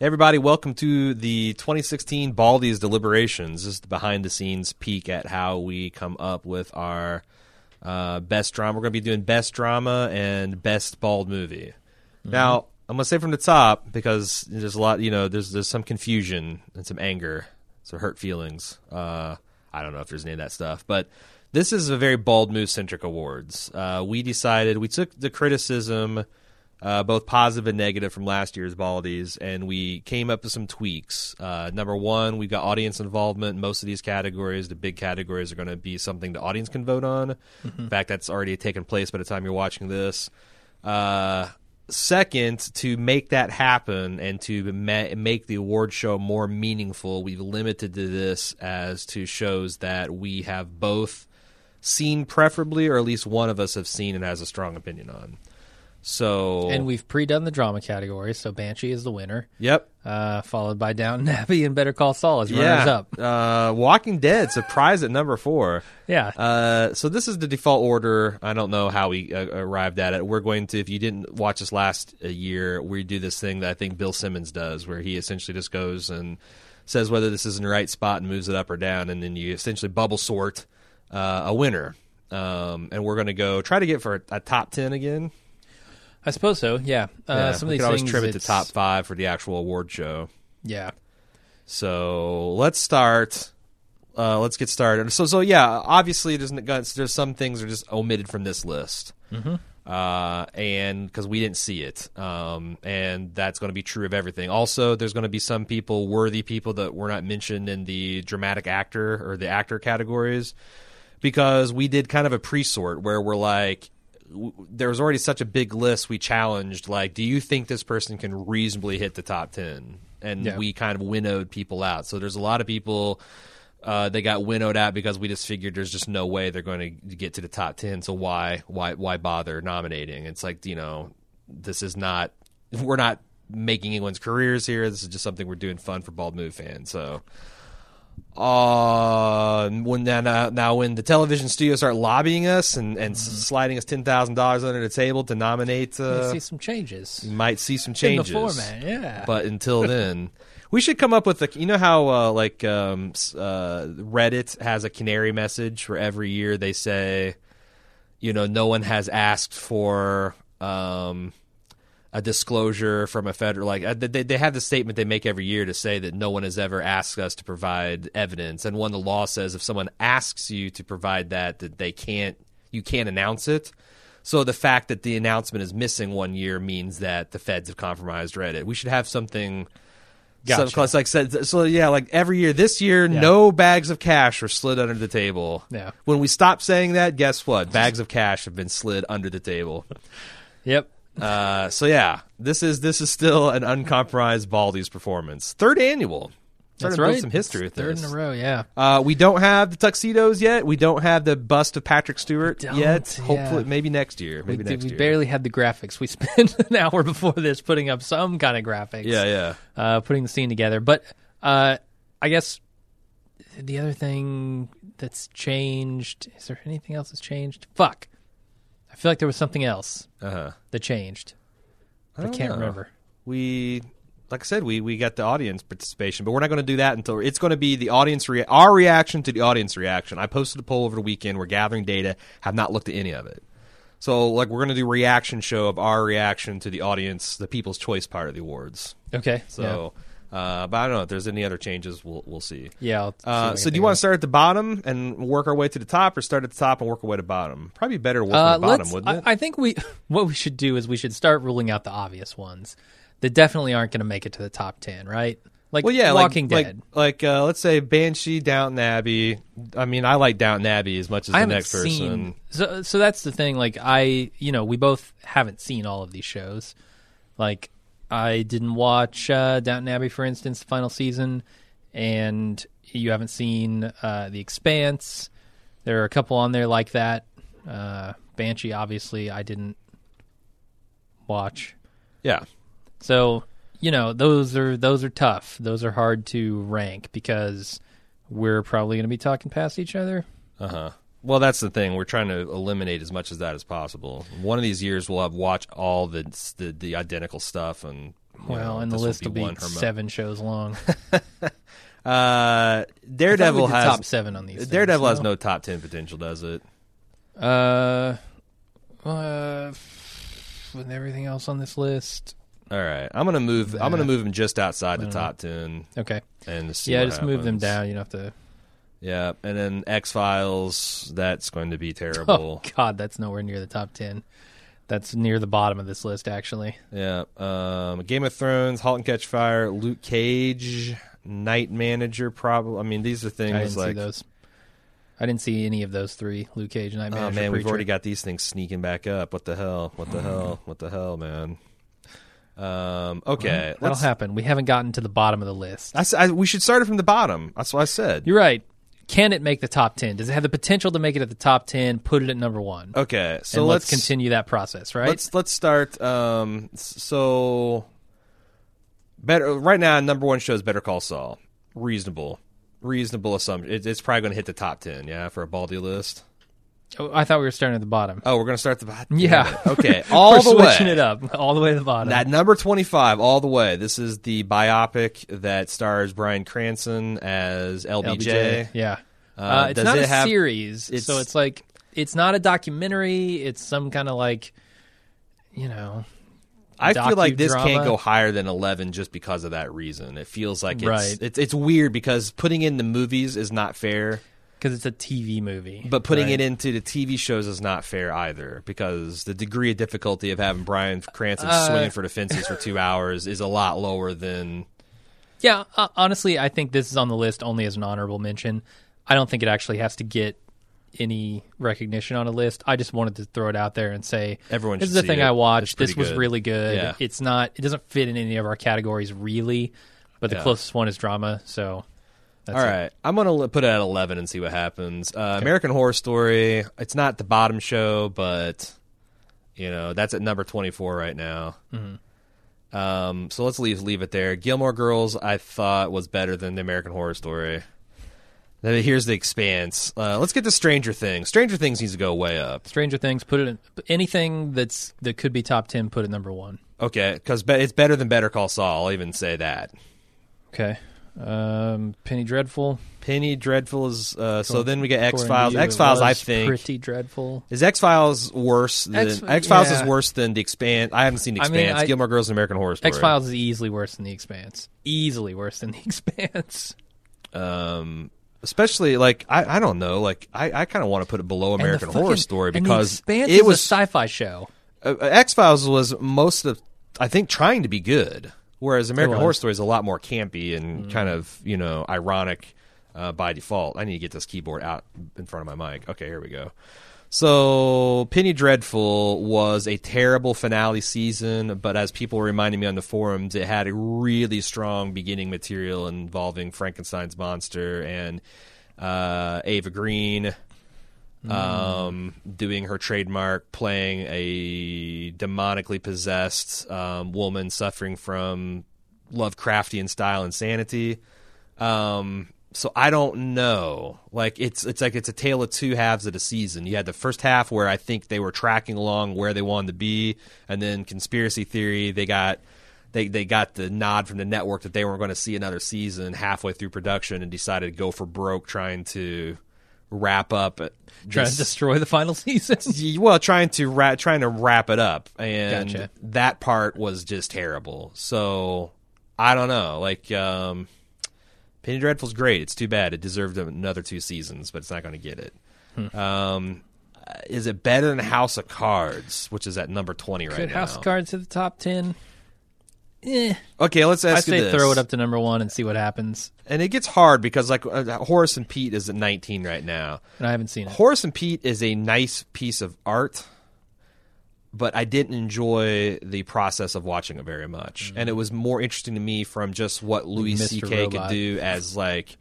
Everybody, welcome to the 2016 Baldy's Deliberations. This is the behind the scenes peek at how we come up with our uh, best drama. We're going to be doing best drama and best bald movie. Now, I'm going to say from the top because there's a lot, you know, there's there's some confusion and some anger, some hurt feelings. Uh, I don't know if there's any of that stuff, but this is a very bald move centric awards. Uh, we decided we took the criticism uh, both positive and negative from last year's Baldies, and we came up with some tweaks. Uh, number one, we've got audience involvement. Most of these categories, the big categories, are going to be something the audience can vote on. In fact, that's already taken place by the time you're watching this. Uh, second, to make that happen and to ma- make the award show more meaningful, we've limited to this as to shows that we have both seen, preferably, or at least one of us have seen and has a strong opinion on. So, And we've pre-done the drama category, so Banshee is the winner, yep, uh, followed by Downton Abbey and Better Call Saul as runners yeah. up. Uh, Walking Dead surprise at number four. Yeah, Uh, so this is the default order. I don't know how we uh, arrived at it. We're going to, if you didn't watch us last uh, year, we do this thing that I think Bill Simmons does, where he essentially just goes and says whether this is in the right spot and moves it up or down, and then you essentially bubble sort uh, a winner. Um, and we're going to go try to get for a, a top ten again. I suppose so. Yeah, uh, Yeah, some of these could always things. trim it to it's- top five for the actual award show. Yeah, So let's start. Uh, let's get started. So, so yeah, obviously there's there's some things are just omitted from this list, mm-hmm. uh, and because we didn't see it, um, and that's going to be true of everything. Also, there's going to be some people, worthy people, that were not mentioned in the dramatic actor or the actor categories, because we did kind of a pre-sort where we're like, w- there was already such a big list. We challenged, like, do you think this person can reasonably hit the top ten? And Yeah. we kind of winnowed people out. So there's a lot of people uh, they got winnowed out because we just figured there's just no way they're going to get to the top ten. So why why why bother nominating? It's like you know this is not we're not making anyone's careers here. This is just something we're doing fun for Bald Move fans. So. Uh, when then uh, now when the television studios start lobbying us and, and s sliding us ten thousand dollars under the table to nominate, uh, see some changes. you might see some changes in the format. Yeah, but until then we should come up with a you know how uh, like um, uh, reddit has a canary message for every year they say you know no one has asked for um, a disclosure from a federal like uh, they, they have the statement they make every year to say that no one has ever asked us to provide evidence and one the law says if someone asks you to provide that that they can't you can't announce it so the fact that the announcement is missing one year means that the feds have compromised Reddit. We should have something. Gotcha. Some, like said, so yeah, like every year. This year, no bags of cash were slid under the table. Yeah. When we stopped saying that, guess what? Bags of cash have been slid under the table. yep. Uh, so yeah, this is this is still an uncompromised Baldy's performance. Third annual. Starting That's right. Some history with Third this. in a row. Yeah. Uh, we don't have the tuxedos yet. We don't have the bust of Patrick Stewart yet. yeah. Hopefully, maybe next year. We, Maybe did, next we year. barely had the graphics. We spent an hour before this putting up some kind of graphics. Yeah, yeah. uh, putting the scene together. But uh, I guess the other thing that's changed is there anything else that's changed? Fuck. I feel like there was something else Uh huh. that changed. I, don't can't know. remember. we like I said, we we got the audience participation, but we're not going to do that until it's going to be the audience rea- our reaction to the audience reaction. I posted a poll over the weekend. We're gathering data. Have not looked at any of it. So like we're going to do reaction show of our reaction to the audience, the People's Choice part of the awards. Okay. So, uh, but I don't know if there's any other changes. We'll we'll see. yeah. See Uh, so do you want to start at the bottom and work our way to the top, or start at the top and work our way to the bottom? Probably better to work Uh, from the bottom, wouldn't it? I, I think we what we should do is we should start ruling out the obvious ones that definitely aren't going to make it to the top ten, right? Like Well, yeah, Walking like, Dead. Like, like uh, let's say Banshee, Downton Abbey. I mean, I like Downton Abbey as much as I the next person. So, so that's the thing. Like, I, you know, we both haven't seen all of these shows. Like, I didn't watch uh, Downton Abbey, for instance, the final season, and you haven't seen uh, The Expanse. There are a couple on there like that. Uh, Banshee, obviously, I didn't watch. Yeah, So, you know, those are those are tough. Those are hard to rank because we're probably going to be talking past each other. uh huh. Well, that's the thing. We're trying to eliminate as much of that as possible. One of these years, we'll have watched all the the, the identical stuff and Well, know, and the will list will be her mo- seven shows long. Uh, Daredevil I thought we did has top seven on these. Daredevil things, has no top ten potential, does it? Uh, uh, with everything else on this list. All right, I'm gonna move. I'm gonna move them just outside the top ten Okay. and Yeah, just move them down. You don't have to. Yeah, and then X Files. That's going to be terrible. Oh terrible. God, that's nowhere near the top ten. That's near the bottom of this list, actually. Yeah. Um, Game of Thrones, *Halt and Catch Fire*, Luke Cage, Night Manager. Probably. I mean, these are I things didn't see like. those. I didn't see any of those three. Luke Cage, Night Manager. Oh Manager, man, we've already got these things sneaking back up. What the hell? What the hell? What the hell, man? Um, okay, That'll happen. We haven't gotten to the bottom of the list. I I- we should start it from the bottom. That's what I said. You're right. Can it make the top ten? Does it have the potential to make it at the top ten? Put it at number one. Okay, so and let's, let's continue that process, right? Let's let's start. Um, so better right now. Number one show is Better Call Saul. Reasonable, reasonable assumption. It, it's probably going to hit the top ten. Yeah, for a Baldy list. Oh, I thought we were starting at the bottom. Oh, we're going to start the bottom. Yeah. Okay. All the way. switching it up all the way to the bottom. That number 25, all the way. This is the biopic that stars Bryan Cranston as LBJ. LBJ. Yeah. Uh, Uh, it's not it a have- series, it's- so it's like it's not a documentary. It's some kind of like, you know, I feel like this can't go higher than 11 just because of that reason. It feels like it's, Right. it's, it's weird because putting in the movies is not fair. Because it's a TV movie. But putting right? it into the TV shows is not fair either because the degree of difficulty of having Bryan Cranston Uh, swinging for the fences for two hours is a lot lower than. yeah, uh, honestly, I think this is on the list only as an honorable mention. I don't think it actually has to get any recognition on a list. I just wanted to throw it out there and say Everyone this is the thing it. I watched. This was good. really good. Yeah. It's not. It doesn't fit in any of our categories really, but the Yeah. closest one is drama. So that's All it. I'm gonna put it at 11 and see what happens. Uh, American Horror Story. It's not the bottom show, but you know that's at number 24 right now. Mm-hmm. Um, so let's leave leave it there. Gilmore Girls, I thought was better than the American Horror Story. Then here's the Expanse. Uh, let's get to Stranger Things. Stranger Things needs to go way up. Stranger Things. Put it in anything that's that could be top ten. Put it number one. Okay, because be- it's better than Better Call Saul. I'll even say that. Okay. Um, Penny Dreadful. Penny Dreadful is. Uh, so then we get X According Files. to you, it X Files, I think. pretty dreadful. Is X Files worse than X- X Files is worse than the Expanse? I haven't seen the I mean, Expanse. I- Gilmore Girls and American Horror Story. X Files is easily worse than The Expanse. Easily worse than The Expanse. um, especially like I, I don't know, like I, I kind of want to put it below American And the Horror fucking- Story and because The Expanse it is was a sci-fi show. uh, X Files was most of I think trying to be good, whereas American. Horror Story is a lot more campy Mm. and kind of you know ironic uh, by default. I need to get this keyboard out in front of my mic. Okay, here we go. So, Penny Dreadful was a terrible finale season, but as people were reminding me on the forums, it had a really strong beginning material involving Frankenstein's monster and uh, Eva Green um, doing her trademark, playing a demonically possessed um, woman suffering from Lovecraftian style insanity. Um, so I don't know. Like it's it's like it's a tale of two halves of the season. You had the first half where I think they were tracking along where they wanted to be, and then conspiracy theory they got they they got the nod from the network that they weren't going to see another season halfway through production and decided to go for broke trying to wrap up Trying to destroy the final season. well, trying to ra- trying to wrap it up, and Gotcha. that part was just terrible. So I don't know. Like um, Penny Dreadful's great. It's too bad it deserved another two seasons, but it's not going to get it. Hmm. Um, is it better than House of Cards, which is at number twenty right Could now? House of Cards hit the top ten? Eh. Okay, let's I ask you say this. throw it up to number one and see what happens. and it gets hard because like uh, Horace and Pete is at nineteen right now. And I haven't seen it. Horace and Pete is a nice piece of art, but I didn't enjoy the process of watching it very much. And it was more interesting to me from just what Louis Mr. C.K. could do as like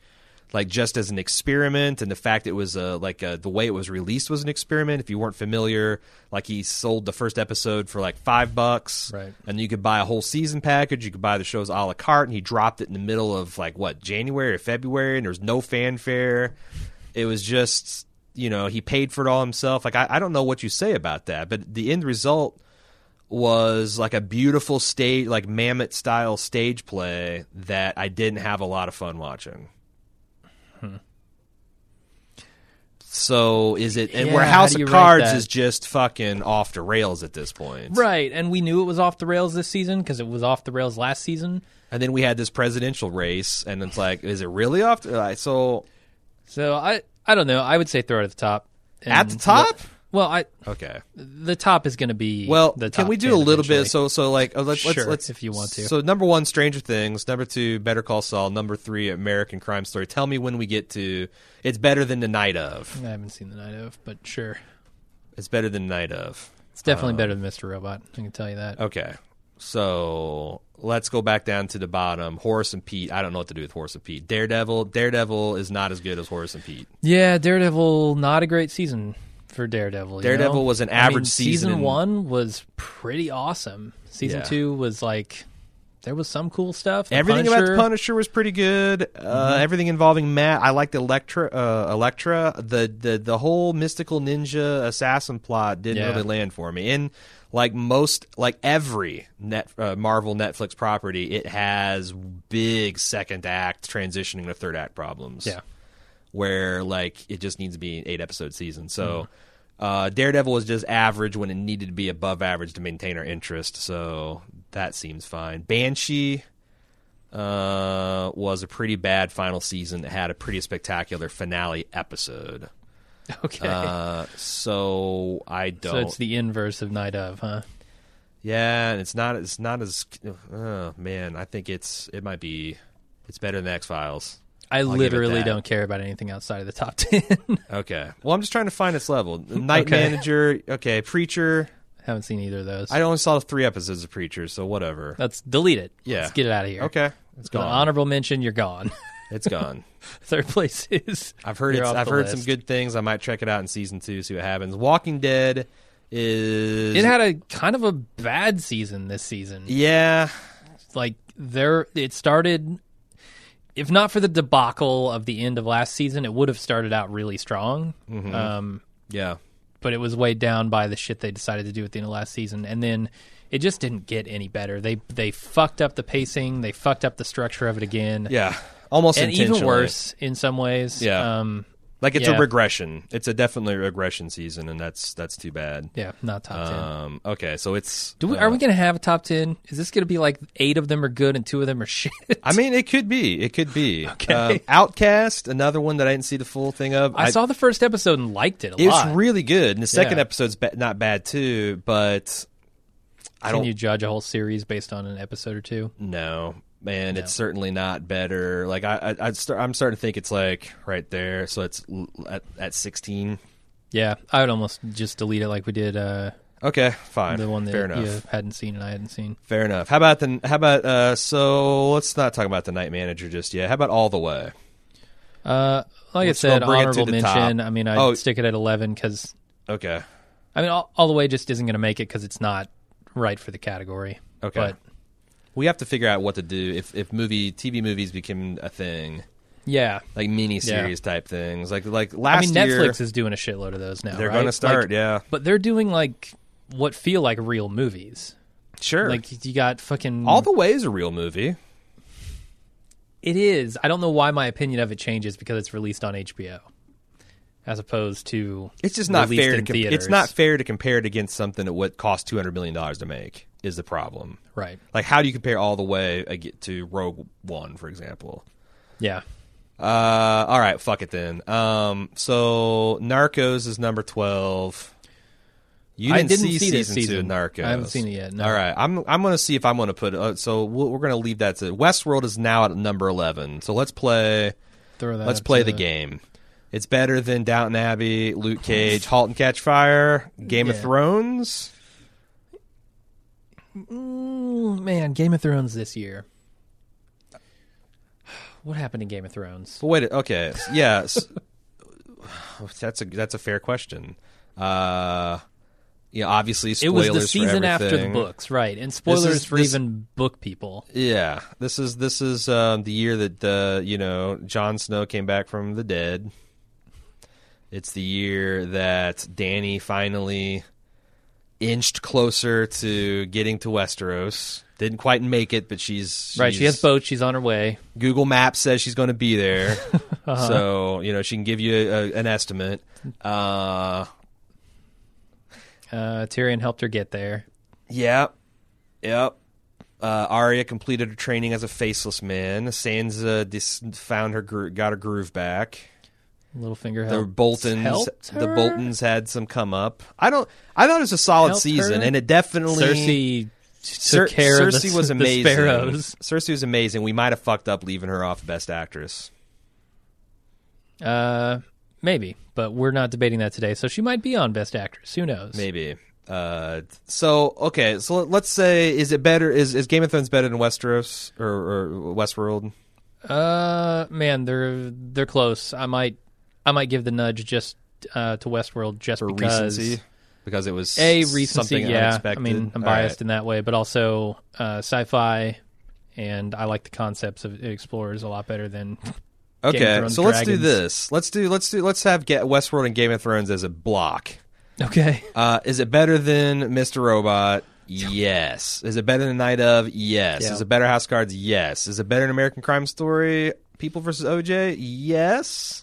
like just as an experiment and the fact it was uh, like uh, the way it was released was an experiment. If you weren't familiar like he sold the first episode for like five bucks. Right. and you could buy a whole season package. You could buy the shows a la carte and he dropped it in the middle of like what january or february and there was no fanfare. It was just you know he paid for it all himself. Like i, I don't know what you say about that but the end result was like a beautiful stage, like mammoth style stage play that I didn't have a lot of fun watching. Hmm. So is it? And Yeah, where House of Cards is just fucking off the rails at this point, Right, and we knew it was off the rails this season because it was off the rails last season. And then we had this presidential race, and it's like, is it really off? The, like, so So I I don't know. I would say throw it at the top. at the top, Well, I okay. the top is going to be Well, The can we do a little eventually. bit? So, so like, uh, let's Sure, let's, let's if you want to. So, number one, Stranger Things. Number two, Better Call Saul. Number three, American Crime Story. Tell me when we get to. It's better than the night of. I haven't seen the night of, but sure, It's better than the night of. it's definitely better than Mr. Robot. I can tell you that. Okay, so let's go back down to the bottom. Horace and Pete. I don't know what to do with Horace and Pete. Daredevil. Daredevil is not as good as Horace and Pete. Yeah, Daredevil, not a great season for Daredevil. Daredevil know? was an I average mean, season in- one was pretty awesome. Season Yeah. two was like there was some cool stuff. The Everything about the Punisher- Punisher was pretty good. Uh, Everything involving Matt, I liked Elektra. Uh, Elektra, the, the the whole mystical ninja assassin plot didn't Yeah. really land for me. And like most, like every net uh, Marvel Netflix property, it has big second act transitioning to third act problems. Yeah. Where like it just needs to be an eight episode season. So. Mm-hmm. Uh, Daredevil was just average when it needed to be above average to maintain our interest, so that seems fine. Banshee, uh, was a pretty bad final season that had a pretty spectacular finale episode. Okay, Uh, so I don't. So it's the inverse of Night of, huh? yeah, and it's not. It's not as. Oh man, I think it's. It might be. It's better than X Files. I give it literally don't care about anything outside of the top ten. Okay. Well, I'm just trying to find its level. Night Okay. Manager. Okay. Preacher. Haven't seen either of those. I only saw three episodes of Preacher, so whatever. Let's delete it. Yeah. Let's get it out of here. Okay. It's It's gone. an honorable mention. You're gone. It's gone. Third place is. I've heard it's, I've the heard some good things. I might check it out in season two, see what happens. Walking Dead is It had a kind of a bad season this season. yeah. Like there, it started. If not for the debacle of the end of last season, it would have started out really strong. Mm-hmm. Um, Yeah. but it was weighed down by the shit they decided to do at the end of last season, and then it just didn't get any better. They they fucked up the pacing, they fucked up the structure of it again, Yeah. Almost and even worse in some ways. Yeah. um, Like it's Yeah. a regression. It's a definitely regression season, and that's that's too bad. yeah, not top ten. Um. Okay. So it's. Do we, uh, are we going to have a top ten? Is this going to be like eight of them are good and two of them are shit? I mean, it could be. It could be. Okay. Um, Outcast, another one that I didn't see the full thing of. I, saw the first episode and liked it a It was lot. really good, and the second Yeah. episode's ba- not bad too. But I Can don't you judge a whole series based on an episode or two? Man. It's certainly not better. Like I, I, I'd start, I'm starting to think it's like right there. So it's at, at 16. Yeah, I would almost just delete it like we did uh, Okay, fine. the one that Fair enough. you hadn't seen and I hadn't seen. Fair enough. How about the? How about uh? So let's not talk about the night manager just yet. How about all the way? Uh, like Let's I said, go bring it to honorable mention. top. I mean, I'd Oh. stick it at eleven because Okay. I mean, all, all the way just isn't going to make it because it's not right for the category. Okay. But we have to figure out what to do if if movie TV movies become a thing, yeah, like mini series type things. Like like last I mean, year Netflix is doing a shitload of those now. they're right? going to start. Like, yeah, but they're doing like what feel like real movies. sure. Like you got fucking all the way is a real movie. It is. I don't know why my opinion of it changes because it's released on HBO, as opposed to It's just not fair. To com- it's not fair to compare it against something that would cost two hundred million dollars to make. Is the problem? right. Like, how do you compare all the way to Rogue One, for example? Yeah, Uh, all right, fuck it then. Um, so Narcos is number twelve. You didn't, didn't see, see this season, two. Narcos. I haven't seen it yet, no. All right, I'm I'm gonna see if I'm gonna put. Uh, so we'll, we're gonna leave that to Westworld is now at number eleven. So let's play. throw that. Let's play to the game. It's better than Downton Abbey, Luke Cage, Halt and Catch Fire, Game of Thrones. Mm, man, Game of Thrones this year. What happened in Game of Thrones? Wait, okay, yes, that's a that's a fair question. Uh, yeah, obviously spoilers. It was the season after the books, right? And spoilers is- for this- even book people. Yeah, this is this is um, the year that uh, you know Jon Snow came back from the dead. It's the year that Dany finally inched closer to getting to Westeros. Didn't quite make it, but she's, right. She she's- has boats. She's on her way. Google Maps says she's going to be there, Uh-huh. so you know she can give you a, an estimate. Uh, Uh, Tyrion helped her get there. Yep. Yep. Uh, Arya completed her training as a faceless man. Sansa dis- found her gro- got her groove back. Littlefinger The. Boltons, helped the? Boltons had some come up. I don't. I thought it was a solid Helped season, her? and it definitely Cersei Cer- took care Cersei of the, was amazing. sparrows. Cersei was amazing. We might have fucked up leaving her off Best Actress. Uh, maybe, but we're not debating that today. So she might be on Best Actress. Who knows? Maybe. Uh, so okay, so let's say is it better? Is is Game of Thrones better than Westeros or, or Westworld? Uh, man, they're they're close. I might I might give the nudge just uh, to Westworld just for because recency because it was a recency. something yeah, unexpected. I mean I'm All biased right. in that way, but also uh, sci-fi, and I like the concepts of Explorers a lot better than. Game of Okay, so let's do this. Let's do let's do let's have get Westworld and Game of Thrones as a block. Okay. Uh, is it better than Mr. Robot? Yes. Is it better than Night of? Yes. Yeah. Is it better House Cards? Yes. Is it better than American Crime Story? People versus OJ? Yes.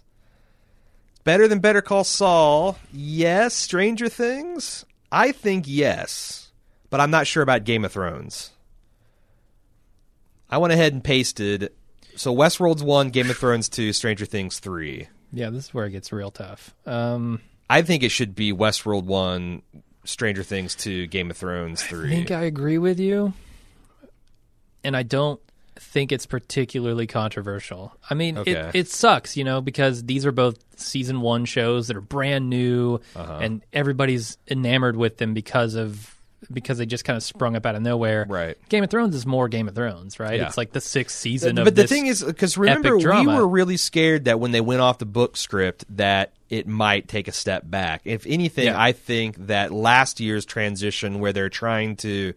Better than Better Call Saul? Yes. Stranger Things? I think yes, but I'm not sure about Game of Thrones. I went ahead and pasted. So Westworld's one, Game of Thrones two, Stranger Things three. Yeah, this is where it gets real tough. Um, I think it should be Westworld one, Stranger Things two, Game of Thrones three. I think I agree with you, and I don't think it's particularly controversial. I mean, Okay. it, it sucks, you know, because these are both season one shows that are brand new, Uh-huh. and everybody's enamored with them because of because they just kind of sprung up out of nowhere. Right. Game of Thrones is more Game of Thrones, right? Yeah. It's like the sixth season but of But the thing is, because remember, we drama. were really scared that when they went off the book script, that it might take a step back. If anything, Yeah. I think that last year's transition, where they're trying to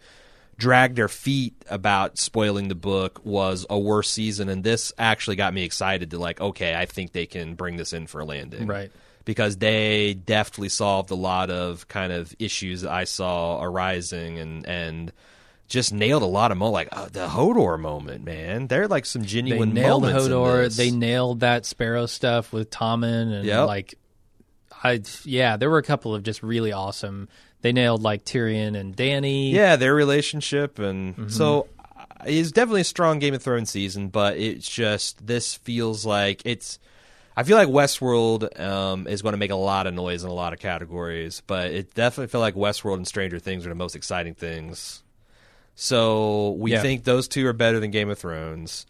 drag their feet about spoiling the book, was a worse season, and this actually got me excited to like, okay, I think they can bring this in for a landing, Right. Because they deftly solved a lot of kind of issues that I saw arising, and and. Just nailed a lot of mo like uh, the Hodor moment, man. They're like some they genuine nailed moments Hodor. They nailed that Sparrow stuff with Tommen and Yep. like, I yeah, there were a couple of just really awesome. They nailed like Tyrion and Dany. yeah, their relationship, and Mm-hmm. so uh, it's definitely a strong Game of Thrones season. But it's just this feels like it's. I feel like Westworld um, is going to make a lot of noise in a lot of categories, but it definitely feel like Westworld and Stranger Things are the most exciting things. So we Yeah. think those two are better than Game of Thrones.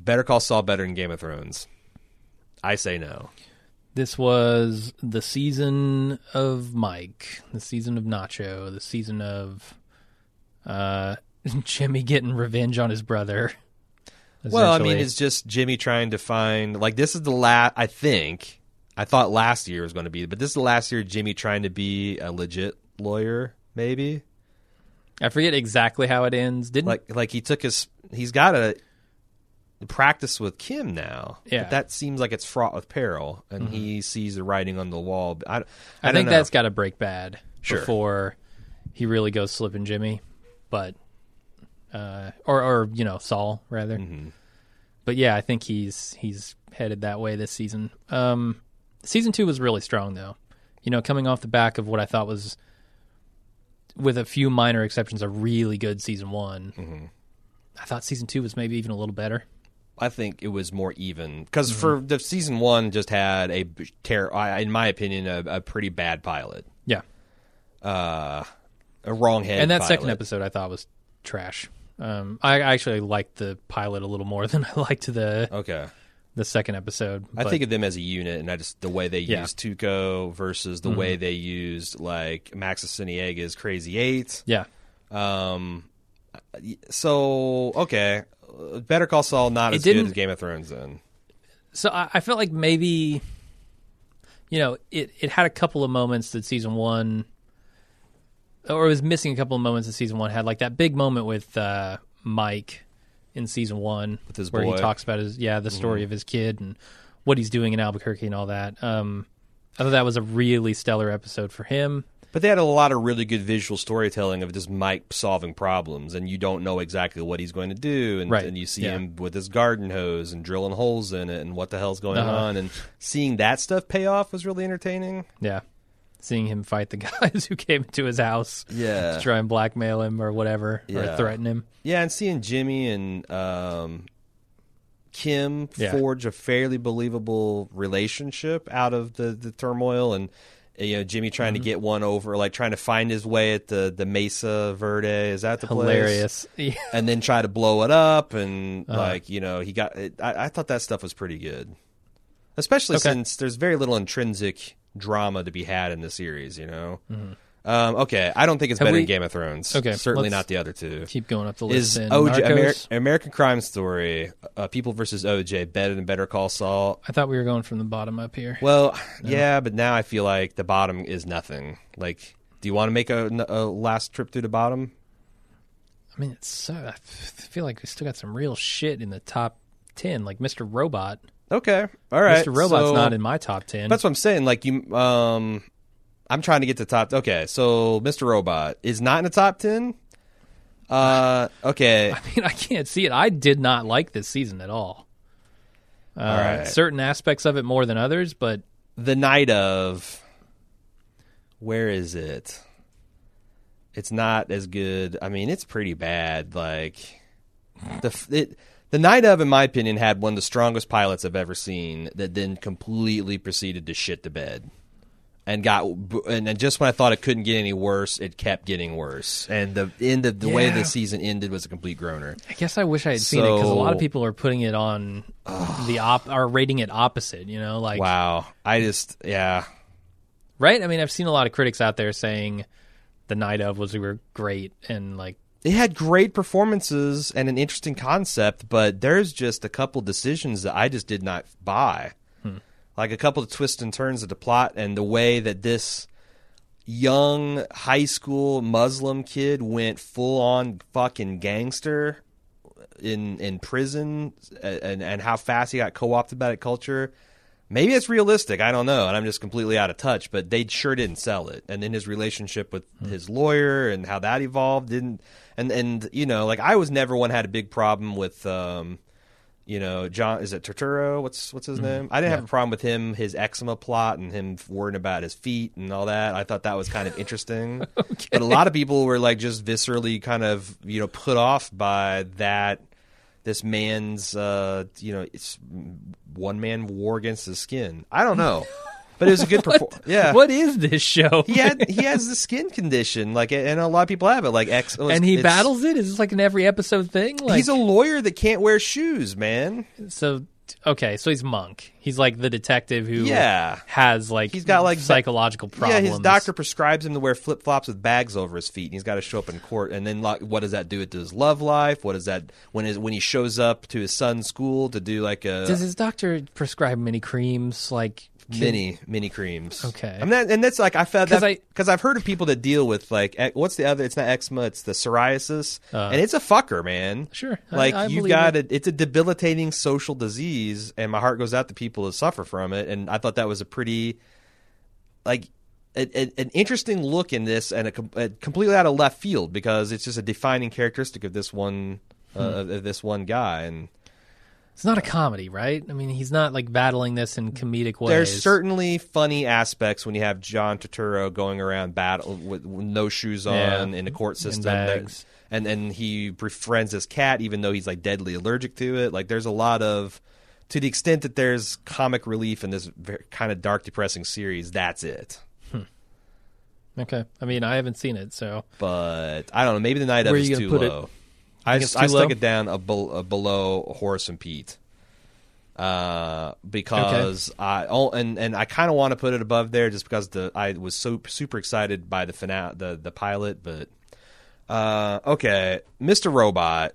Better Call Saul better than Game of Thrones. I say no. This was the season of Mike, the season of Nacho, the season of uh, Jimmy getting revenge on his brother. Well, I mean, it's just Jimmy trying to find like this is the last. I think I thought last year was going to be, but this is the last year Jimmy trying to be a legit lawyer. Maybe I forget exactly how it ends. Didn't like like he took his he's got to practice with Kim now. Yeah. Mm-hmm. but that seems like it's fraught with peril, and he sees the writing on the wall. I, I, I, think know. that's got to break bad Sure. before he really goes slipping Jimmy, but uh, or or you know Saul rather. Mm-hmm. But yeah, I think he's he's headed that way this season. Um, season two was really strong though. You know, coming off the back of what I thought was, with a few minor exceptions, a really good season one. Mm-hmm. I thought season two was maybe even a little better. I think it was more even because Mm-hmm. for the season one just had a ter- in my opinion, a, a pretty bad pilot. Yeah, Uh, a wrong head. and that pilot. second episode I thought was trash. Um, I actually liked the pilot a little more than I liked the Okay. the second episode. I but- think of them as a unit, and I just the way they Yeah. used Tuco versus the way they used like Max Arciniega's Crazy Eight. yeah, Um, so okay, Better Call Saul not It as good as Game of Thrones. Then so I, I felt like maybe, you know, it it had a couple of moments that season one, or it was missing a couple of moments that season one had, like that big moment with uh, Mike in season one, With his where boy. He talks about his yeah the story of his kid and what he's doing in Albuquerque and all that. Um, I thought that was a really stellar episode for him. But they had a lot of really good visual storytelling of just Mike solving problems, and you don't know exactly what he's going to do, and, Right. and you see Yeah. him with his garden hose and drilling holes in it, and what the hell's going Uh-huh. on, and seeing that stuff pay off was really entertaining. Yeah. Seeing him fight the guys who came into his house Yeah, to try and blackmail him or whatever, Yeah. or threaten him. yeah, and seeing Jimmy and um, Kim Yeah. forge a fairly believable relationship out of the the turmoil, and you know Jimmy trying Mm-hmm. to get one over, like trying to find his way at the the Mesa Verde. Is that the place? Hilarious. Yeah. and then try to blow it up and Uh-huh. like you know he got it, I, I thought that stuff was pretty good especially Okay. since there's very little intrinsic drama to be had in the series you know um, okay i don't think it's. Have better we- than game of thrones Okay, certainly let's not the other two Keep going up the list. is then. OJ Narcos? American Crime Story uh, People versus OJ better than Better Call Saul? I thought we were going from the bottom up here. Well, yeah, but now I feel like the bottom is nothing. Like, do you want to make a, a last trip through the bottom? I mean, it's so. I feel like we still got some real shit in the top ten, like Mr. Robot. Okay, all right. Mr. Robot's so- not in my top ten. That's what I'm saying. Like you, um, I'm trying to get to top. Okay, so Mr. Robot is not in the top ten. Uh, okay, I mean, I can't see it. I did not like this season at all. Uh, All right. Certain aspects of it more than others, but the night of. Where is it? It's not as good. I mean, it's pretty bad. Like the it. The night of, in my opinion, had one of the strongest pilots I've ever seen. That then completely proceeded to shit the bed. And got and then just when I thought it couldn't get any worse, it kept getting worse. And the end of the way the season ended was a complete groaner. I guess I wish I had seen it because a lot of people are putting it on the op are rating it opposite. You know, like Wow, I just yeah. right. I mean, I've seen a lot of critics out there saying the night of was great and like It had great performances and an interesting concept, but there's just a couple decisions that I just did not buy. Like a couple of twists and turns of the plot and the way that this young high school Muslim kid went full on fucking gangster in in prison and and how fast he got co-opted by that culture. Maybe it's realistic. I don't know, and I'm just completely out of touch. But they sure didn't sell it. And then his relationship with his lawyer and how that evolved didn't. And and you know, like I was never one had a big problem with, um, you know, John. Is it Turturro? What's what's his name? I didn't have a problem with him, his eczema plot, and him worrying about his feet and all that. I thought that was kind of interesting. But a lot of people were like just viscerally kind of you know put off by that this man's uh you know it's one man war against his skin i don't know but it was a good performance yeah what is this show? he had he has the skin condition like and a lot of people have it like X and he it's- battles it. Is this like an every episode thing? Like he's a lawyer that can't wear shoes man so okay. So he's monk. He's like the detective who Yeah. has like He's got, like, psychological problems. yeah his doctor prescribes him to wear flip-flops with bags over his feet and he's got to show up in court and then like what does that do to his love life what does that when his when he shows up to his son's school to do like a Does his doctor prescribe many creams? Like mini mini creams. Okay. Not, and that's like I felt 'Cause that I- because I've heard of people that deal with like ec- what's the other? It's not eczema. It's the psoriasis, Uh. and it's a fucker, man. Sure, Like I you've got it. a, it's a debilitating social disease, and my heart goes out to people that suffer from it. And I thought that was a pretty like. A, a, an interesting look in this, and a, a completely out of left field because it's just a defining characteristic of this one, uh, Hmm. of this one guy, and It's not a comedy, right? I mean, he's not like battling this in comedic ways. There's certainly funny aspects when you have John Turturro going around battle with, with no shoes on Yeah, in the court system, and and he befriends his cat even though he's like deadly allergic to it. Like there's a lot of, to the extent that there's comic relief in this very, kind of dark, depressing series. That's it. Hmm. okay. I mean, I haven't seen it, so But I don't know. Maybe the night of Where is too gonna it? I, I stuck low? it down a, a below Horace and Pete. Uh, because I oh, and and I kind of want to put it above there just because the I was so super excited by the finale, the the pilot, but uh, okay, Mr. Robot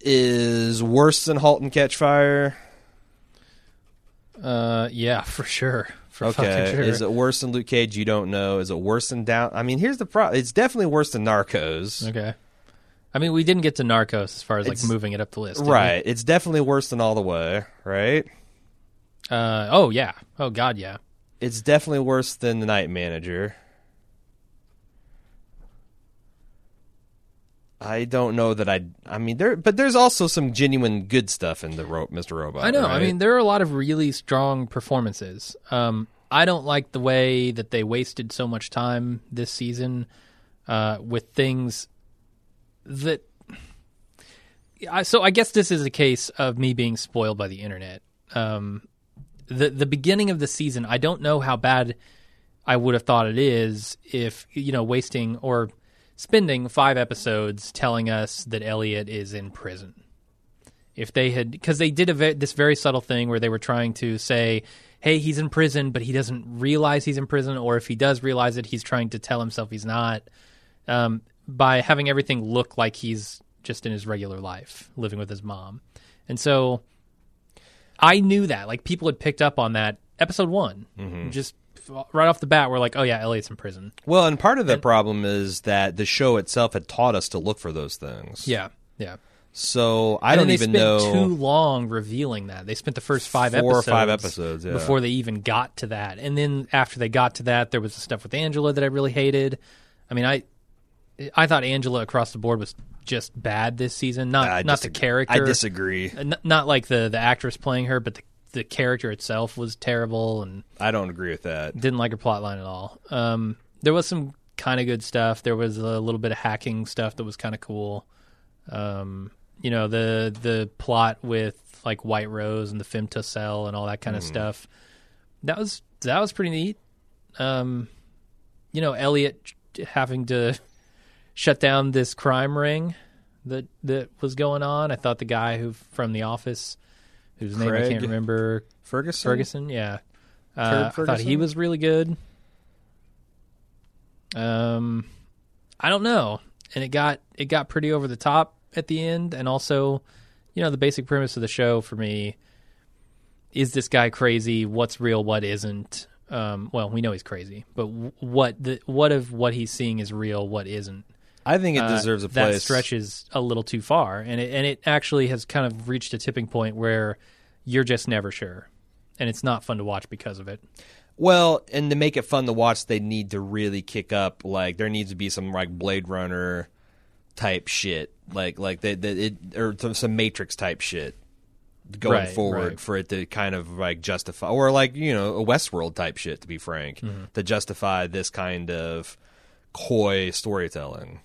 is worse than *Halt and Catch Fire*. uh, yeah, for sure. For Okay, sure. is it worse than Luke Cage? You don't know. Is it worse than Down? I mean, here's the problem. It's definitely worse than Narcos. okay. I mean, we didn't get to Narcos as far as like It's- moving it up the list, did we? Right. It's definitely worse than All the Way, right? Uh, oh yeah. Oh god, yeah. it's definitely worse than the Night Manager. I don't know that I. I mean, there, but there's also some genuine good stuff in the ro- Mr. Robot. I know. I right? mean, there are a lot of really strong performances. Um, I don't like the way that they wasted so much time this season uh, with things that. I, so I guess this is a case of me being spoiled by the internet. Um, the the beginning of the season, I don't know how bad I would have thought it is if you know wasting or spending five episodes telling us that Elliot is in prison if they had because they did ve- this very subtle thing where they were trying to say hey he's in prison but he doesn't realize he's in prison or if he does realize it he's trying to tell himself he's not um, by having everything look like he's just in his regular life living with his mom and so i knew that like people had picked up on that episode one mm-hmm. just right off the bat we're like oh yeah elliot's in prison well, and part of the problem is that the show itself had taught us to look for those things. yeah yeah So I and don't even spent know. too long revealing that. They spent the first five Four or episodes, five episodes, yeah. before they even got to that. And then after they got to that, there was the stuff with Angela that I really hated. I mean, I I thought Angela across the board was just bad this season. Not I not the character. I disagree. Uh, n- not like the the actress playing her, but the the character itself was terrible and I don't agree with that. didn't like her plot line at all. Um, there was some kind of good stuff. There was a little bit of hacking stuff that was kind of cool. Um, you know the the plot with like White Rose and the femtocell and all that kind of stuff. That was that was pretty neat. Um, you know Elliot having to shut down this crime ring that that was going on. I thought the guy who from The Office, whose name I can't remember, Ferguson. Ferguson, yeah. Uh, I thought he was really good. Um, I don't know, and it got it got pretty over the top at the end, and also, you know, the basic premise of the show for me is this guy crazy? What's real? What isn't? Um, well, we know he's crazy, but w- what the what of what he's seeing is real? What isn't? I think it uh, deserves a place. that stretches a little too far, and it and it actually has kind of reached a tipping point where you're just never sure, and it's not fun to watch because of it. Well, and to make it fun to watch, they need to really kick up. Like there needs to be some like Blade Runner type shit, like like that it or some- some Matrix type shit going Right, forward right. for it to kind of like justify, or like you know a Westworld type shit. To be frank, Mm-hmm. to justify this kind of coy storytelling.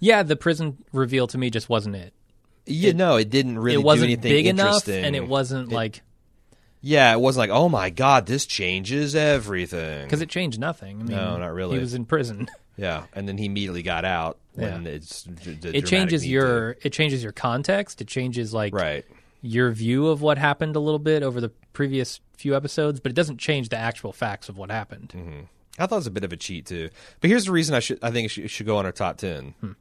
Yeah, the prison reveal to me just wasn't it. Yeah, no, it didn't really. it wasn't do anything big enough, and it wasn't like Yeah, it wasn't like, oh my god, this changes everything. because it changed nothing. I mean, No, not really. He was in prison. yeah, and then he immediately got out when Yeah. it's it changes need to- your it changes your context. It changes like right. your view of what happened a little bit over the previous few episodes, but it doesn't change the actual facts of what happened. Mm-hmm. I thought it was a bit of a cheat too. But here's the reason I should I think it should, it should go on our top ten. Hmm.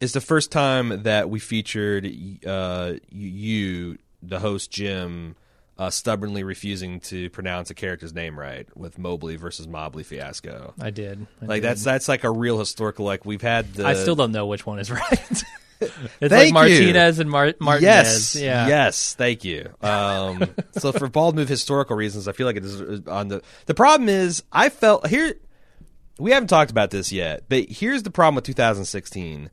It's the first time that we featured uh, you, the host Jim, uh, stubbornly refusing to pronounce a character's name right with Mobley versus Mobley fiasco. I did. I Like did. that's that's like a real historical. Like we've had the I still don't know which one is right. it's Thank like you. Martinez and Mar- Martinez. Yes, yeah. yes, thank you. Um, so for bald move historical reasons, I feel like it is uh, on the. The problem is, I felt here. We haven't talked about this yet, but here's the problem with 2016: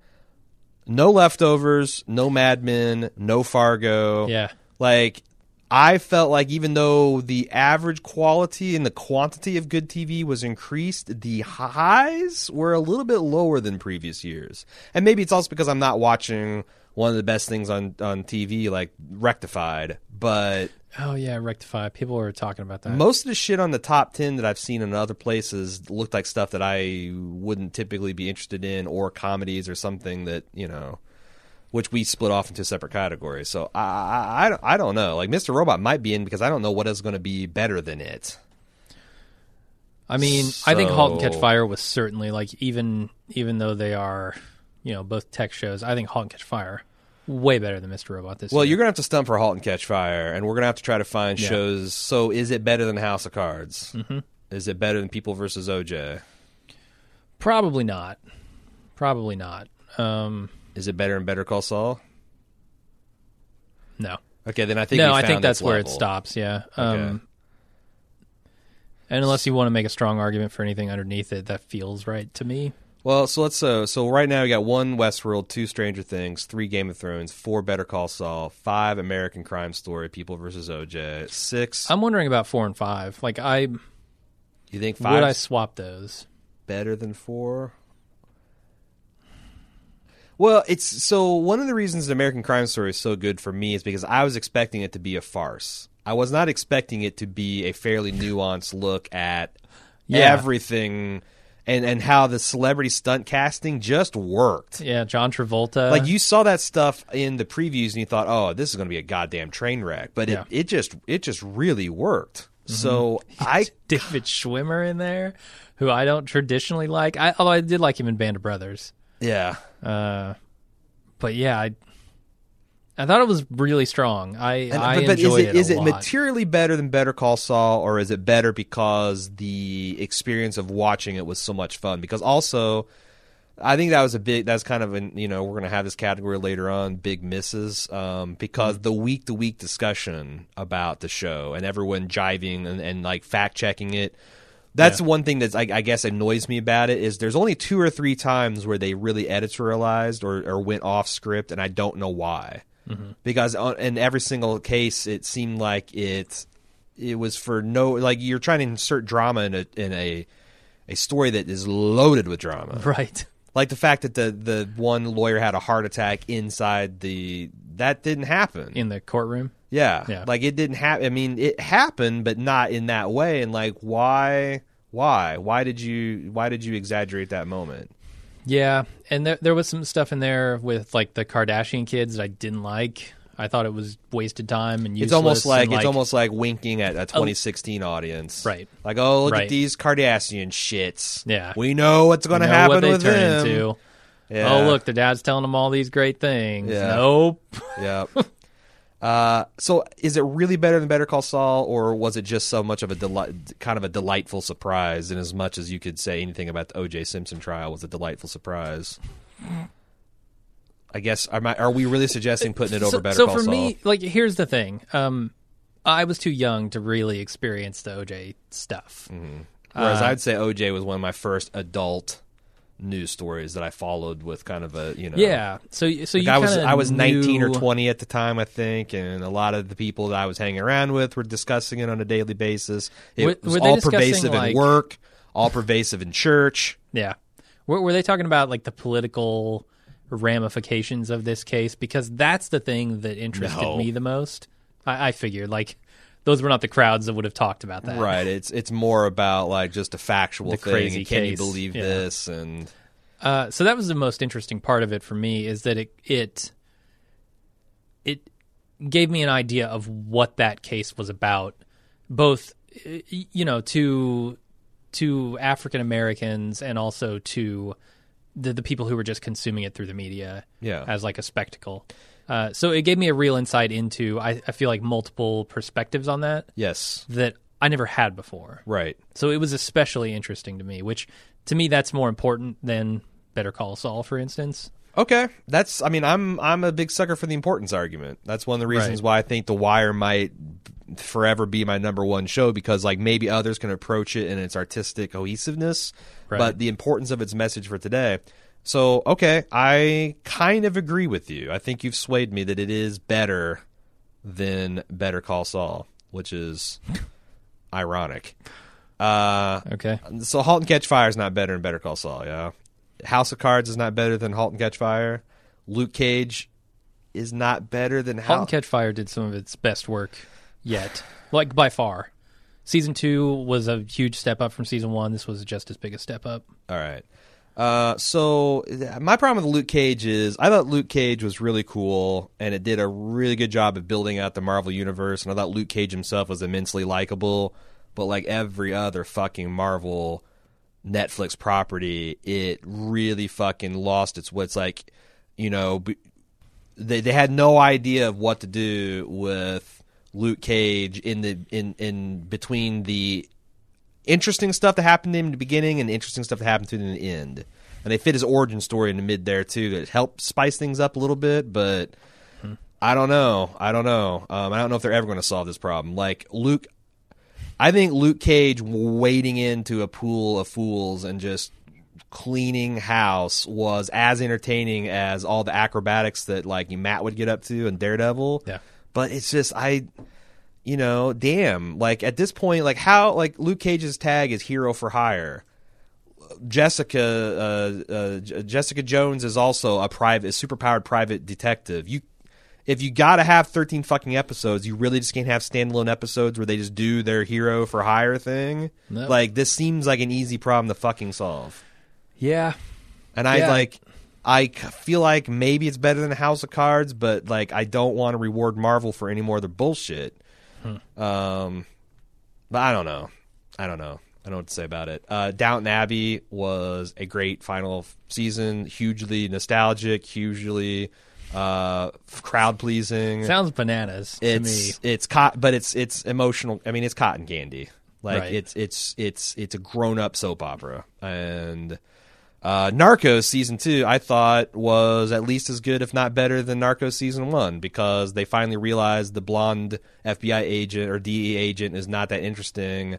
no leftovers, no Mad Men, no Fargo. Yeah. like I felt like even though the average quality and the quantity of good TV was increased, the highs were a little bit lower than previous years. And maybe it's also because I'm not watching one of the best things on on TV like Rectified, but Oh yeah, Rectify. People were talking about that. most of the shit on the top 10 that I've seen in other places looked like stuff that I wouldn't typically be interested in or comedies or something that, you know, which we split off into separate categories. So I, I, I, don't- know. Like Mr. Robot might be in because I don't know what is going to be better than it. I mean, I think *Halt and Catch Fire* was certainly like even even though they are, you know, both tech shows. I think *Halt and Catch Fire* way better than *Mr. Robot* this Well, year. you're going to have to stump for *Halt and Catch Fire*, and we're going to have to try to find Yeah. shows. So is it better than *House of Cards*? Mm-hmm. Is it better than *People versus OJ*? Probably not. Probably not. Um, Is it better than *Better Call Saul*? no. Okay, then I think no, we I think found that's its where it level. stops. Yeah. Um, And unless you want to make a strong argument for anything underneath it, that feels right to me. Well, so let's uh, so right now we got one Westworld, two Stranger Things, three Game of Thrones, four Better Call Saul, five American Crime Story, People versus OJ, six. I'm wondering about four and five. Like, I you think five? would I swap those? better than four? Well, it's so one of the reasons American Crime Story is so good for me is because I was expecting it to be a farce. I was not expecting it to be a fairly nuanced look at Yeah. everything and and how the celebrity stunt casting just worked. Yeah, John Travolta. like you saw that stuff in the previews and you thought, "Oh, this is going to be a goddamn train wreck." But Yeah. Mm-hmm. it, it just it just really worked. So I David Schwimmer in there, who I don't traditionally like. I, although I did like him in Band of Brothers. yeah. Uh, but yeah, I I thought it was really strong. I And- I but, but is it it, is it lot. materially better than Better Call Saul, or is it better because the experience of watching it was so much fun? Because also, I think that was a big. That's kind of an you know we're going to have this category later on. Big misses um, because the week to week discussion about the show and everyone jiving and, and like fact checking it. That's Yeah. one thing that I, I guess annoys me about it is there's only two or three times where they really editorialized or, or went off script, and I don't know why because in every single case it seemed like it it was for no like you're trying to insert drama in a in a a story that is loaded with drama right. like the fact that the the one lawyer had a heart attack inside the that didn't happen In the courtroom. yeah. Yeah. like it didn't happen i mean it happened but not in that way and like why why why did you why did you exaggerate that moment Yeah, and there there was some stuff in there with like the Kardashian kids that I didn't like. I thought it was wasted time and useless. It's almost like, and, it's almost like winking at a 2016 audience, Right. Like, oh, look Right. at these Kardashian shits. Yeah. we know what's going to happen what they with turn them. into. Yeah. Oh, look, the dad's telling them all these great things. Yeah. Nope. yeah. Uh, so is it really better than Better Call Saul, or was it just so much of a delight, kind of a delightful surprise? In as much as you could say anything about the O.J. Simpson trial was a delightful surprise. I guess I, are we really suggesting putting it over so, Better so Call for Saul? me, like, here's the thing. Um, I was too young to really experience the OJ stuff. Whereas Uh, I'd say OJ was one of my first adult news stories that I followed with kind of a you know Yeah. So, so Like you I was I was nineteen or twenty at the time I think, and a lot of the people that I was hanging around with were discussing it on a daily basis. It Were- was were all pervasive like- in work, all pervasive in church. Yeah. Were, were they talking about like the political ramifications of this case? Because that's the thing that interested No. me the most. I, I figured like those were not the crowds that would have talked about that. Right. It's it's more about like just a factual The thing. crazy can you believe Yeah. this? And Uh, so that was the most interesting part of it for me is that it it it gave me an idea of what that case was about, both you know to to African Americans and also to the the people who were just consuming it through the media Yeah. as like a spectacle. Uh, so it gave me a real insight into I, I feel like multiple perspectives on that yes, that I never had before. right. So it was especially interesting to me, which to me that's more important than Better Call Saul, for instance. Okay, that's. I mean, I'm I'm a big sucker for the importance argument. That's one of the reasons Right. why I think The Wire might forever be my number one show because like maybe others can approach it in its artistic cohesiveness, Right. but the importance of its message for today. So okay, I kind of agree with you. I think you've swayed me that it is better than Better Call Saul, which is ironic. Uh, Okay. so *Halt and Catch Fire* is not better than *Better Call Saul*. Yeah, *House of Cards* is not better than *Halt and Catch Fire*. *Luke Cage* is not better than Halt *How*. and Catch Fire did some of its best work yet, like by far. Season two was a huge step up from season one. This was just as big a step up. All right. Uh, so my problem with Luke Cage is I thought Luke Cage was really cool and it did a really good job of building out the Marvel universe and I thought Luke Cage himself was immensely likable, but like every other fucking Marvel Netflix property, it really fucking lost its wits like, you know, they they had no idea of what to do with Luke Cage in the in in between the interesting stuff that happened to him in the beginning and interesting stuff that happened to him in the end. And they fit his origin story in the mid there too that helped spice things up a little bit, but I don't know. I don't know. Um, I don't know if they're ever going to solve this problem. Like Luke, I think Luke Cage wading into a pool of fools and just cleaning house was as entertaining as all the acrobatics that like Matt would get up to in Daredevil. Yeah. But it's just I you know, damn, like at this point like how like Luke Cage's tag is hero for hire. Jessica uh, uh, Jessica Jones is also a private, a superpowered private detective. You, if you got to have thirteen fucking episodes, you really just can't have standalone episodes where they just do their hero for hire thing. No. Like this seems like an easy problem to fucking solve. Yeah. And I Yeah. like, I feel like maybe it's better than House of Cards, but like I don't want to reward Marvel for any more of their bullshit. Um, but I don't know. I don't know. I don't know what to say about it. Uh, Downton Abbey was a great final season, hugely nostalgic, hugely uh, crowd pleasing. Sounds bananas to It's me. it's cot, but it's it's emotional. I mean, it's cotton candy. Like Right. it's it's it's it's a grown up soap opera. And uh, Narcos season two, I thought was at least as good, if not better, than Narcos season one because they finally realized the blonde FBI agent or DE agent is not that interesting.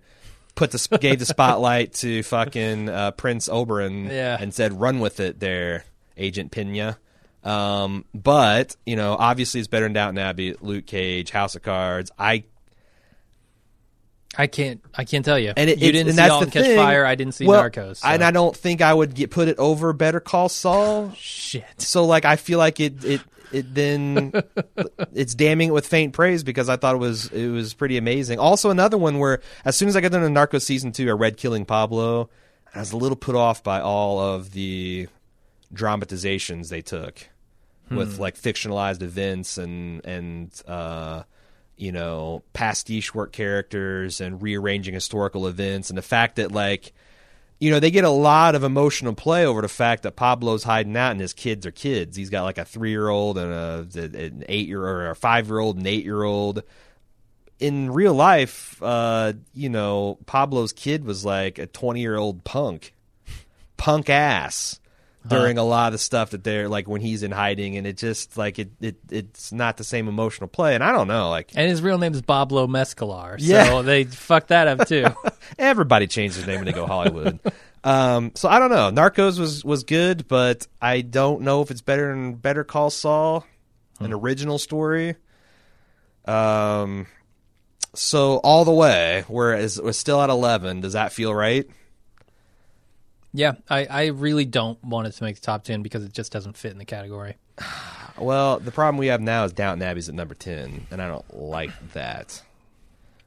Put the gave the spotlight to fucking uh, Prince Oberyn Yeah. and said, "Run with it, there, Agent Pena." Um, but you know, obviously, it's better than Downton Abbey, Luke Cage, House of Cards. I I can't. I can't tell you. and it, you didn't and see that's Alton the Catch thing. Fire. I didn't see well, Narcos. so- and I don't think I would get put it over Better Call Saul. Shit. So like, I feel like it it it then it's damning it with faint praise because I thought it was it was pretty amazing. Also, another one where as soon as I got done in Narcos season two, I read Killing Pablo. I was a little put off by all of the dramatizations they took with like fictionalized events and and uh, you know pastiche work characters and rearranging historical events and the fact that like you know they get a lot of emotional play over the fact that Pablo's hiding out and his kids are kids. He's got like a three year old and a an eight year or a five year old and eight year old. In real life, uh, you know, Pablo's kid was like a twenty year old punk, punk ass during a lot of stuff that they're like when he's in hiding, and it just like it, it it's not the same emotional play. And I don't know, like And his real name is Pablo Mescalar. So Yeah. they fucked that up too. everybody changed his name when they go Hollywood. um, so I don't know. Narcos was was good, but I don't know if it's better than Better Call Saul, an original story. Um, so all the way, whereas we're still at eleven. Does that feel right? Yeah, I, I really don't want it to make the top ten because it just doesn't fit in the category. Well, the problem we have now is Downton Abbey's at number ten, and I don't like that.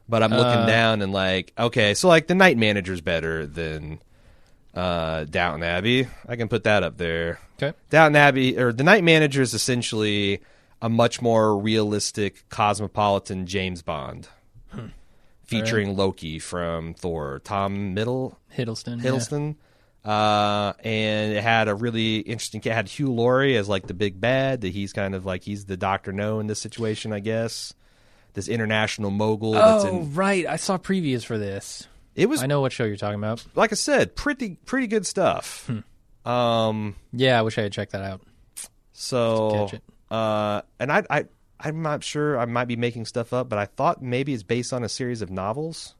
But I'm looking Uh, down and like, okay, so like the Night Manager's better than uh, Downton Abbey. I can put that up there. Okay. Downton Abbey or the Night Manager is essentially a much more realistic cosmopolitan James Bond, featuring Loki from Thor, Tom Middle Hiddleston. yeah. Uh, and it had a really interesting. It had Hugh Laurie as like the big bad. That he's kind of like he's the Doctor No in this situation, I guess. This international mogul. that's Oh in, right, I saw previews for this. it was I know what show you're talking about. like I said, pretty pretty good stuff. Um, Yeah, I wish I had checked that out. so Catch it. uh, and I I I'm not sure. I might be making stuff up, but I thought maybe it's based on a series of novels.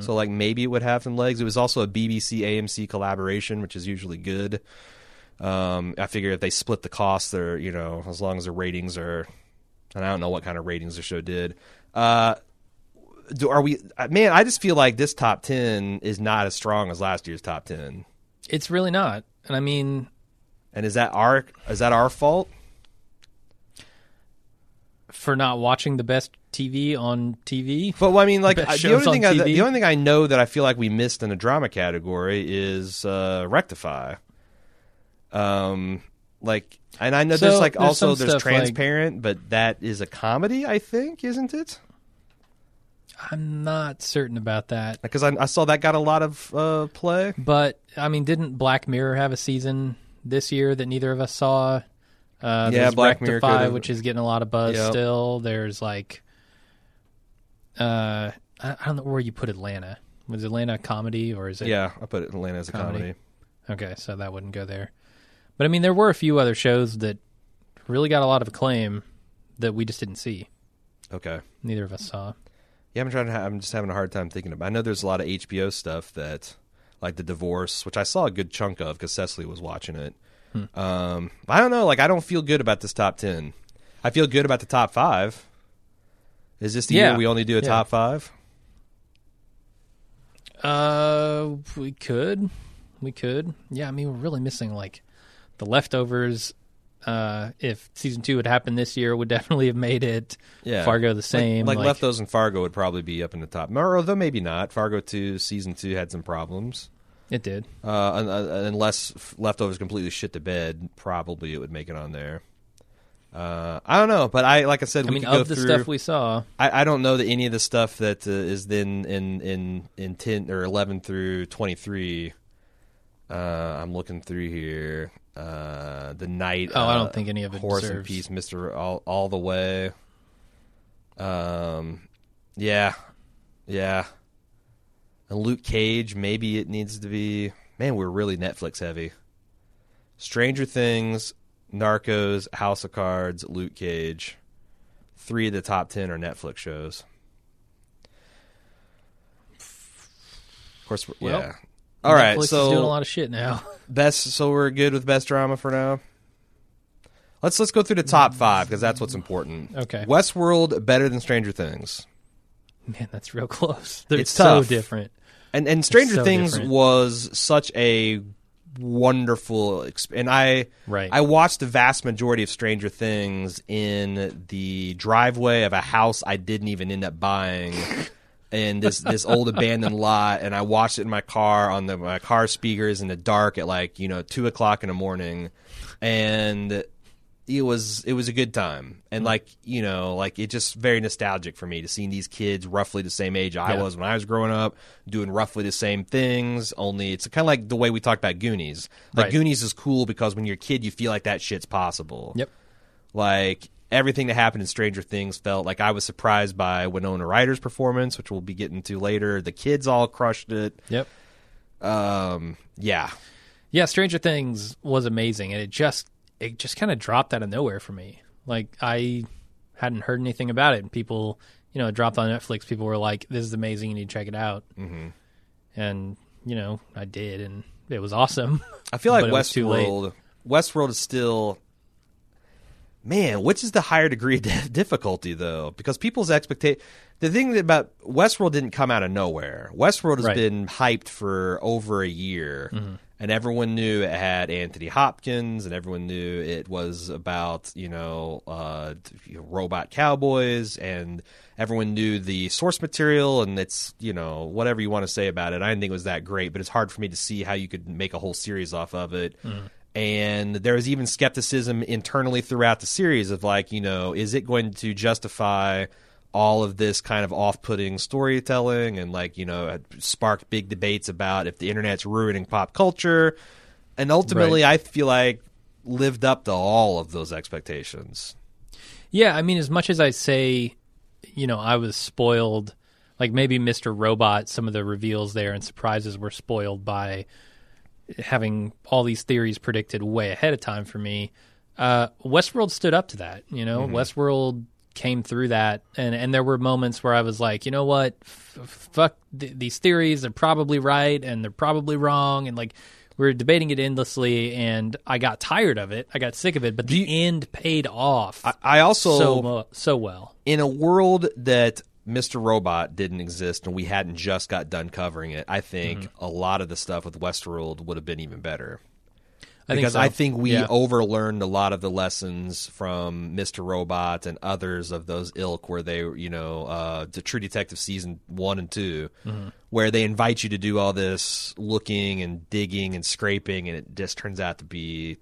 So like maybe it would have some legs. It was also a BBC AMC collaboration, which is usually good. Um, I figure if they split the costs, they're you know as long as the ratings are, and I don't know what kind of ratings the show did. Uh, do are we? uh, Man, I just feel like this top ten is not as strong as last year's top ten. It's really not. And I mean, And is that our is that our fault? For not watching the best TV on TV. But well, I mean, like I- the only thing I, the only thing I know that I feel like we missed in the drama category is uh, Rectify. Um, like, and I know So, there's like there's also there's stuff like- Transparent, but that is a comedy, I think, isn't it? I'm not certain about that. Because I, I saw that got a lot of uh, play. But I mean, didn't Black Mirror have a season this year that neither of us saw? Uh, Yeah, Black Mirror Rectify, could've- which is getting a lot of buzz Yep. still. There's like, uh, I, I don't know where you put Atlanta. Was Atlanta a comedy or is it? Yeah, I put Atlanta as a Comedy. comedy. Okay, so that wouldn't go there. But I mean, there were a few other shows that really got a lot of acclaim that we just didn't see. Okay. Neither of us saw. Yeah, I'm trying to. Ha- I'm just having a hard time thinking about. I know there's a lot of HBO stuff that, like the divorce, which I saw a good chunk of because Cecily was watching it. Um, I don't know. Like, I don't feel good about this top ten. I feel good about the top five. Is this the Yeah. year we only do a Yeah. top five? Uh, we could, we could. Yeah, I mean, we're really missing like the leftovers. Uh, if season two had happened this year, would definitely have made it. Yeah, Fargo the Like- same. Like, Leftovers and Fargo would probably be up in the top, or although maybe not. Fargo two season two had some problems. It did. Uh, un- un- unless leftovers completely shit to bed, probably it would make it on there. Uh, I don't know, but I like I said, I we mean, could go of the through, stuff we saw, I, I don't know that any of the stuff that uh, is then in in in ten or eleven through twenty three. Uh, I'm looking through here. Uh, the night. Oh, I don't uh, think any of it Horse and deserves- Peace, Mister all all the way. Um, yeah, yeah. And Luke Cage, maybe it needs to be. Man, we're really Netflix heavy. Stranger Things, Narcos, House of Cards, Luke Cage. Three of the top ten are Netflix shows. Of course, we're- Well, yeah. All right, Netflix so is doing a lot of shit now. best. So we're good with best drama for now. Let's let's go through the top five because that's what's important. Okay. Westworld better than Stranger Things, Man, that's real close. They're It's so tough. different. And and Stranger so Things different. was such a wonderful. Exp- and I Right. I watched the vast majority of Stranger Things in the driveway of a house I didn't even end up buying. in this this old abandoned lot, and I watched it in my car on the my car speakers in the dark at like you know two o'clock in the morning, and it was it was a good time, and like you know like it just very nostalgic for me to seeing these kids roughly the same age I Yeah. was when I was growing up, doing roughly the same things. Only it's kind of like the way we talked about Goonies. Like Right. Goonies is cool because when you're a kid, you feel like that shit's possible. Yep. Like everything that happened in Stranger Things felt like I was surprised by Winona Ryder's performance, which we'll be getting to later. The kids all crushed it. Yep. Um, yeah, Yeah, Stranger Things was amazing, and it just it just kind of dropped out of nowhere for me. Like I hadn't heard anything about it, and people, you know, it dropped on Netflix. People were like, "This is amazing. You need to check it out." Mm-hmm. And you know, I did, and it was awesome. I feel like But it was too. Westworld. Westworld is still. Man, which is the higher degree of difficulty though? Because people's expectation, the thing about Westworld didn't come out of nowhere. Westworld has Right. been hyped for over a year, Mm-hmm. And everyone knew it had Anthony Hopkins, and everyone knew it was about you know, uh, robot cowboys, and everyone knew the source material, and it's you know whatever you want to say about it. I didn't think it was that great, but it's hard for me to see how you could make a whole series off of it. And there was even skepticism internally throughout the series of like, you know, is it going to justify all of this kind of off-putting storytelling and like, you know, sparked big debates about if the internet's ruining pop culture. And ultimately, I feel like lived up to all of those expectations. yeah, I mean, as much as I say, you know, I was spoiled. Like maybe Mr. Robot, some of the reveals there and surprises were spoiled by having all these theories predicted way ahead of time for me. Uh, Westworld stood up to that. You know, Westworld came through that, and and there were moments where I was like, you know what, F- fuck th- these theories. They're probably right, and they're probably wrong, and like. We were debating it endlessly, and I got tired of it. I got sick of it, but the end paid off I, I also so mo- so well. in a world that Mr. Robot didn't exist and we hadn't just got done covering it, I think Mm-hmm. a lot of the stuff with Westworld would have been even better. I think because so. I think we Yeah. overlearned a lot of the lessons from Mr. Robot and others of those ilk, where they, you know, uh, the True Detective season one and 2 Mm-hmm. where they invite you to do all this looking and digging and scraping, and it just turns out to be.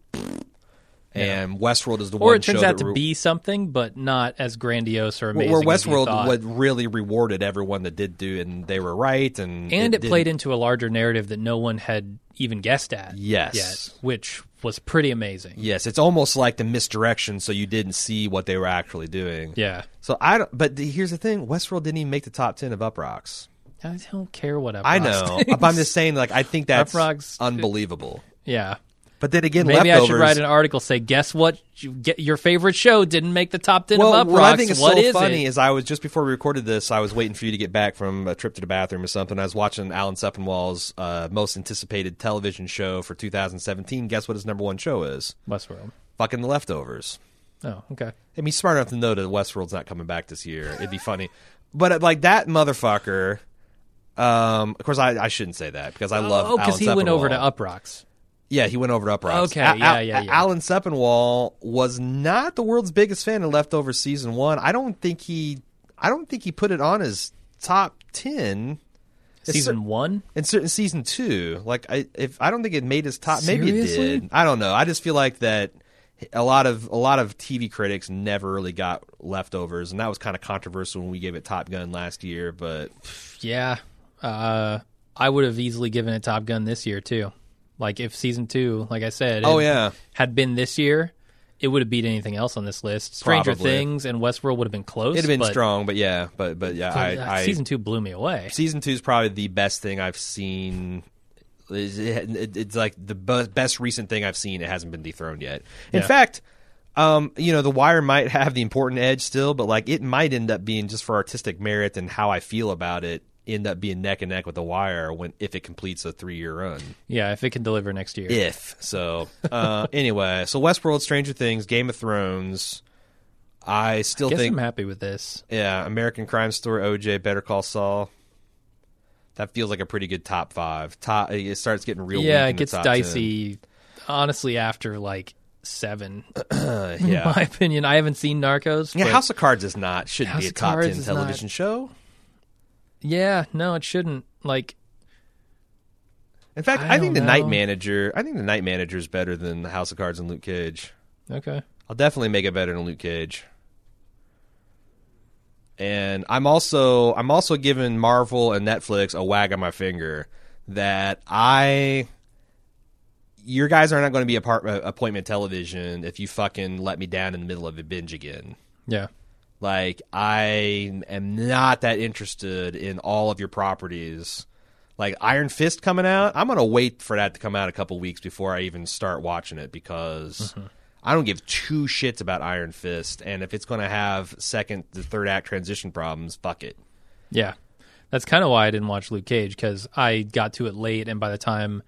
And Westworld is the or one it turns out to re- be something, but not as grandiose or amazing. where Westworld would really rewarded everyone that did do, and they were right, and and it, didn't- played into a larger narrative that no one had even guessed at. Yes. yet, which was pretty amazing. Yes, it's almost like the misdirection, so you didn't see what they were actually doing. Yeah, So I don't. But the, here's the thing: Westworld didn't even make the top ten of Uproxx. I don't care what Up I know, thinks. I'm just saying. Like I think that's Uproxx- unbelievable. Yeah, But then again, Maybe leftovers. I should write an article say, guess what? You get your favorite show didn't make the top ten well, of Up what I think is What so is funny it? is I was just before we recorded this, I was waiting for you to get back from a trip to the bathroom or something. I was watching Alan Sepinwall's uh, most anticipated television show for 2017. Guess what his number one show is? Westworld. Fucking The Leftovers. Oh, okay. I mean, smart enough to know that Westworld's not coming back this year. It'd be funny, but uh, like that motherfucker. Um, of course, I, I shouldn't say that because I love. Oh, because he went over to Sepinwall. Yeah, he went over to Up Okay, yeah, yeah, yeah. Alan Sepinwall was not the world's biggest fan of Leftovers season one. I don't think he. I don't think he put it on his top ten. Season one. and certain season two. Like I, if I don't think it made his top. Maybe it did. I don't know. I just feel like that a lot of a lot of TV critics never really got leftovers, and that was kind of controversial when we gave it Top Gun last year. But Yeah. Uh, I would have easily given it Top Gun this year too. Like if season two, like I said, Oh, yeah. had been this year, it would have beat anything else on this list. Stranger Probably. Things and Westworld would have been close. it'd have been but, strong. But yeah, but but yeah, I, uh, I season two blew me away. season two is probably the best thing I've seen. It's it- it's like the best recent thing I've seen. It hasn't been dethroned yet. In Yeah. fact, um, you know, The Wire might have the important edge still, but like it might end up being just for artistic merit and how I feel about it. End up being neck and neck with The Wire when if it completes a three year run. Yeah, if it can deliver next year. If so, uh, anyway, so Westworld, Stranger Things, Game of Thrones. I still Guess think I'm happy with this. yeah, American Crime Story, OJ, Better Call Saul. That feels like a pretty good top five. Top, it starts getting real. yeah, it gets dicey. Honestly, after like seven, 10. in yeah, my opinion, I haven't seen Narcos. yeah. House of Cards is not shouldn't House be a top ten is television show. Yeah, no, it shouldn't. Like, In fact, I I, think the don't Night. Manager. I think the Night Manager is better than the House of Cards and Luke Cage. okay, I'll definitely make it better than Luke Cage. And I'm also I'm also giving Marvel and Netflix a wag on my finger that I your guys are not going to be a part uh, appointment television if you fucking let me down in the middle of a binge again. yeah, Like I am not that interested in all of your properties. Like Iron Fist coming out, I'm gonna wait for that to come out a couple weeks before I even start watching it because I don't give two shits about Iron Fist, and if it's gonna have second to third act transition problems, fuck it. yeah. That's kind of why I didn't watch Luke Cage because I got to it late, and by the time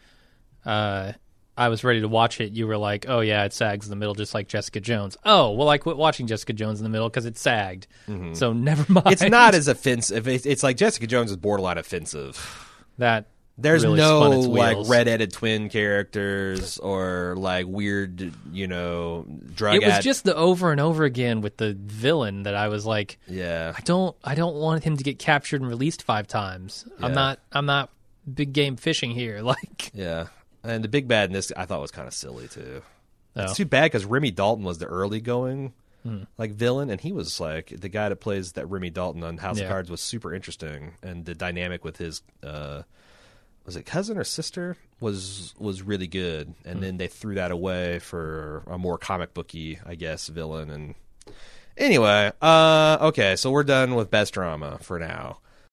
uh, I was ready to watch it, you were like, "Oh yeah, it sags in the middle, just like Jessica Jones." Oh well, I quit watching Jessica Jones in the middle because it sagged. Mm-hmm. So never mind. It's not as offensive. It's, it's like Jessica Jones is borderline offensive. that. There's really no like red-headed twin characters or like weird, you know, drug. It was ad- just the over and over again with the villain that I was like, yeah. I don't I don't want him to get captured and released five times. I'm not I'm not big game fishing here. Like Yeah, and the big bad in this I thought was kind of silly too. Oh. It's too bad because Remy Danton was the early going like villain, and he was like the guy that plays that Remy Danton on House Yeah. of Cards was super interesting, and the dynamic with his uh, was it cousin or sister was was really good, and then they threw that away for a more comic booky, I guess, villain. And anyway, uh, okay, so we're done with best drama for now.